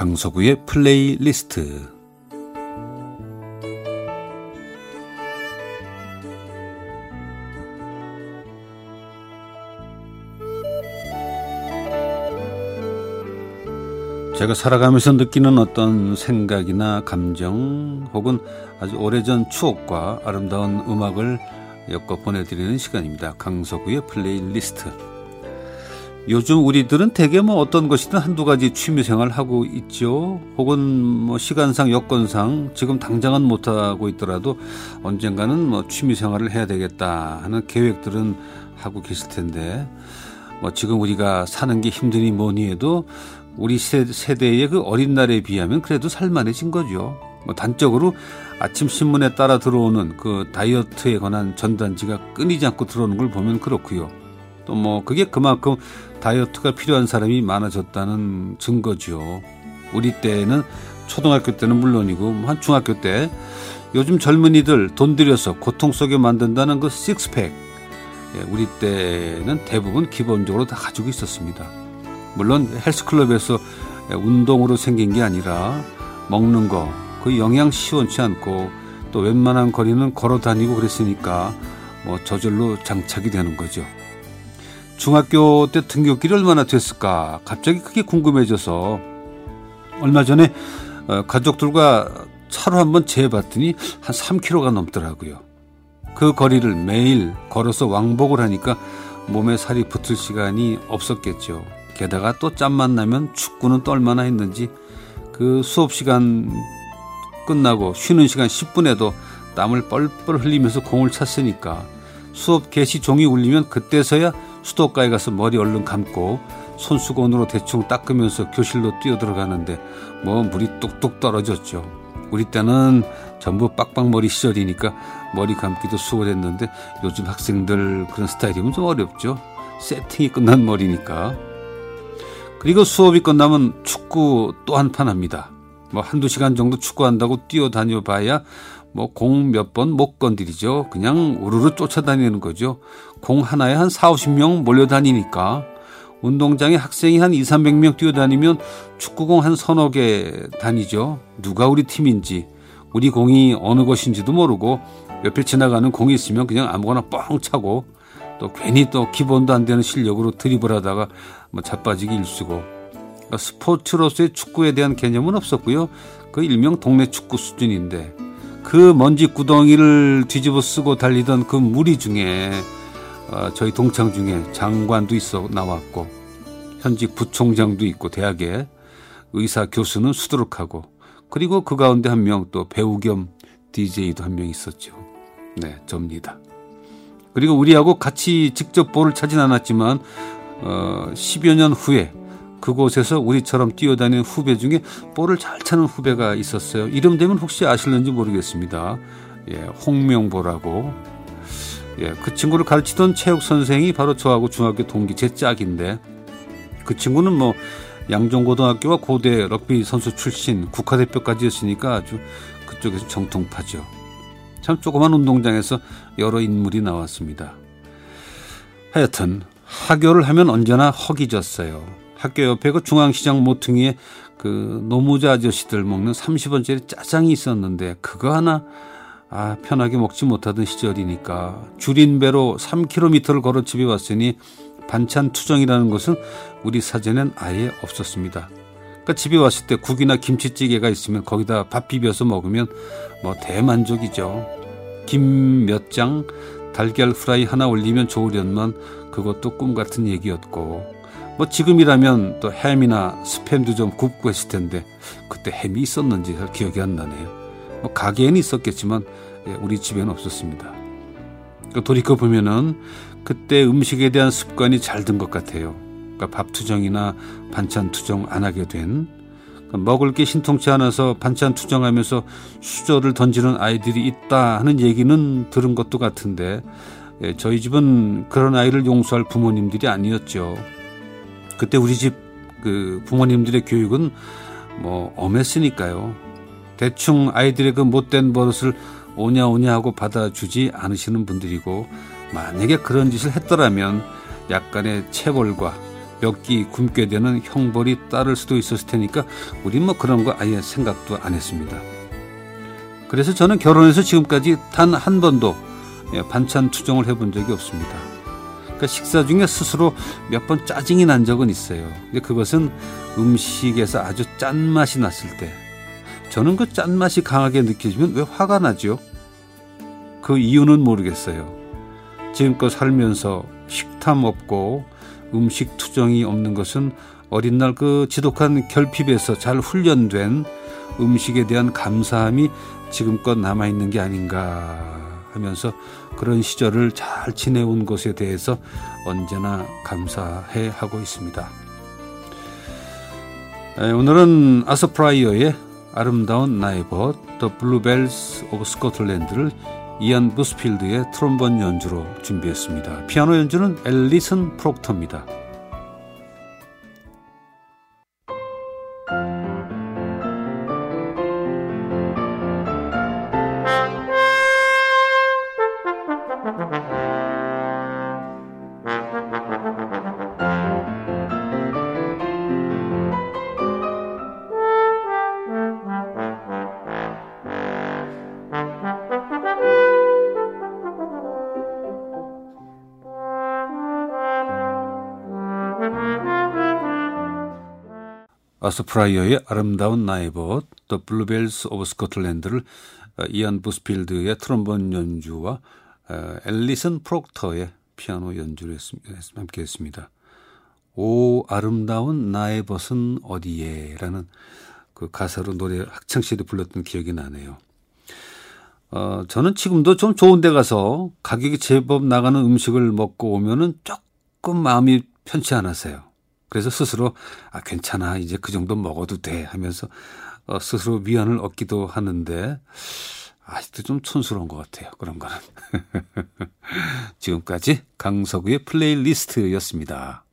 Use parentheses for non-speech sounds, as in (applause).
강서구의 플레이리스트 제가 살아가면서 느끼는 어떤 생각이나 감정 혹은 아주 오래전 추억과 아름다운 음악을 엮어 보내드리는 시간입니다. 강서구의 플레이리스트. 요즘 우리들은 대개 뭐 어떤 것이든 한두 가지 취미 생활 하고 있죠. 혹은 뭐 시간상 여건상 지금 당장은 못 하고 있더라도 언젠가는 뭐 취미 생활을 해야 되겠다 하는 계획들은 하고 계실 텐데 뭐 지금 우리가 사는 게 힘드니 뭐니 해도 우리 세대의 그 어린 날에 비하면 그래도 살만해진 거죠. 뭐 단적으로 아침 신문에 따라 들어오는 그 다이어트에 관한 전단지가 끊이지 않고 들어오는 걸 보면 그렇고요. 또 뭐 그게 그만큼 다이어트가 필요한 사람이 많아졌다는 증거죠. 우리 때는 초등학교 때는 물론이고 뭐한 중학교 때 요즘 젊은이들 돈 들여서 고통 속에 만든다는 그 식스팩 예, 우리 때는 대부분 기본적으로 다 가지고 있었습니다. 물론 헬스클럽에서 운동으로 생긴 게 아니라 먹는 거, 그 영양 시원치 않고 또 웬만한 거리는 걸어 다니고 그랬으니까 뭐 저절로 장착이 되는 거죠. 중학교 때 등교길이 얼마나 됐을까 갑자기 그게 궁금해져서 얼마 전에 어, 가족들과 차로 한번 재봤더니 한 3km가 넘더라고요. 그 거리를 매일 걸어서 왕복을 하니까 몸에 살이 붙을 시간이 없었겠죠. 게다가 또 짬만 나면 축구는 또 얼마나 했는지 그 수업 시간 끝나고 쉬는 시간 10분에도 땀을 뻘뻘 흘리면서 공을 찼으니까 수업 개시 종이 울리면 그때서야 수도가에 가서 머리 얼른 감고 손수건으로 대충 닦으면서 교실로 뛰어 들어가는데 뭐 물이 뚝뚝 떨어졌죠. 우리 때는 전부 빡빡머리 시절이니까 머리 감기도 수월했는데 요즘 학생들 그런 스타일이면 좀 어렵죠. 세팅이 끝난 머리니까. 그리고 수업이 끝나면 축구 또 한 판 합니다. 뭐 한두 시간 정도 축구한다고 뛰어다녀 봐야 뭐 공 몇 번 못 건드리죠. 그냥 우르르 쫓아다니는 거죠. 공 하나에 한 4, 50명 몰려다니니까 운동장에 학생이 한 2, 300명 뛰어다니면 축구공 한 서너 개 다니죠. 누가 우리 팀인지, 우리 공이 어느 것인지도 모르고 옆에 지나가는 공이 있으면 그냥 아무거나 뻥 차고 또 괜히 또 기본도 안 되는 실력으로 드리블 하다가 뭐 자빠지기 일쑤고 스포츠로서의 축구에 대한 개념은 없었고요. 그 일명 동네 축구 수준인데 그 먼지 구덩이를 뒤집어 쓰고 달리던 그 무리 중에 어, 저희 동창 중에 장관도 있어 나왔고 현직 부총장도 있고 대학에 의사 교수는 수두룩하고 그리고 그 가운데 한 명 또 배우 겸 DJ도 한 명 있었죠. 네, 접니다. 그리고 우리하고 같이 직접 볼을 차진 않았지만 어, 10여 년 후에 그곳에서 우리처럼 뛰어다니는 후배 중에 볼을 잘 차는 후배가 있었어요. 이름 되면 혹시 아실는지 모르겠습니다. 예, 홍명보라고. 예, 그 친구를 가르치던 체육 선생이 바로 저하고 중학교 동기 제 짝인데 그 친구는 뭐 양종고등학교와 고대 럭비 선수 출신 국가대표까지였으니까 아주 그쪽에서 정통파죠. 참 조그만 운동장에서 여러 인물이 나왔습니다. 하여튼 하교를 하면 언제나 허기졌어요. 학교 옆에 그 중앙시장 모퉁이에 그 노무자 아저씨들 먹는 30원짜리 짜장이 있었는데 그거 하나 아 편하게 먹지 못하던 시절이니까 줄인 배로 3km를 걸어 집에 왔으니 반찬 투정이라는 것은 우리 사전엔 아예 없었습니다. 그러니까 집에 왔을 때 국이나 김치찌개가 있으면 거기다 밥 비벼서 먹으면 뭐 대만족이죠. 김 몇 장, 달걀 프라이 하나 올리면 좋으련만 그것도 꿈 같은 얘기였고 뭐 지금이라면 또 햄이나 스팸도 좀 굽고 했을 텐데 그때 햄이 있었는지 잘 기억이 안 나네요. 뭐 가게에는 있었겠지만 예, 우리 집에는 없었습니다. 그 돌이켜 보면은 그때 음식에 대한 습관이 잘 든 것 같아요. 그러니까 밥 투정이나 반찬 투정 안 하게 된 그러니까 먹을 게 신통치 않아서 반찬 투정하면서 수저를 던지는 아이들이 있다 하는 얘기는 들은 것도 같은데 예, 저희 집은 그런 아이를 용서할 부모님들이 아니었죠. 그때 우리 집 그 부모님들의 교육은 뭐 엄했으니까요. 대충 아이들의 그 못된 버릇을 오냐 오냐 하고 받아주지 않으시는 분들이고 만약에 그런 짓을 했더라면 약간의 체벌과 몇 끼 굶게 되는 형벌이 따를 수도 있었을 테니까 우린 뭐 그런 거 아예 생각도 안 했습니다. 그래서 저는 결혼해서 지금까지 단 한 번도 예, 반찬 투정을 해본 적이 없습니다. 그러니까 식사 중에 스스로 몇 번 짜증이 난 적은 있어요. 근데 그것은 음식에서 아주 짠맛이 났을 때 저는 그 짠맛이 강하게 느껴지면 왜 화가 나죠? 그 이유는 모르겠어요. 지금껏 살면서 식탐 없고 음식 투정이 없는 것은 어린 날 그 지독한 결핍에서 잘 훈련된 음식에 대한 감사함이 지금껏 남아있는 게 아닌가 하면서 그런 시절을 잘 지내온 것에 대해서 언제나 감사해 하고 있습니다. 오늘은 아서프라이어의 아름다운 나의 벗, The Bluebells of Scotland를 이안 부스필드의 트롬본 연주로 준비했습니다. 피아노 연주는 앨리슨 프록터입니다. 아스프라이어의 아름다운 나의 벗, The Bluebells of Scotland를 이안 부스필드의 트럼본 연주와 앨리슨 프록터의 피아노 연주를 함께 했습니다. 오 아름다운 나의 벗은 어디에 라는 그 가사로 노래 학창시절에 불렀던 기억이 나네요. 어, 저는 지금도 좀 좋은 데 가서 가격이 제법 나가는 음식을 먹고 오면은 조금 마음이 편치 않았어요. 그래서 스스로 아 괜찮아 이제 그 정도 먹어도 돼 하면서 어, 스스로 위안을 얻기도 하는데 아직도 좀 촌스러운 것 같아요. 그런 거는. (laughs) 지금까지 강석우의 플레이리스트였습니다.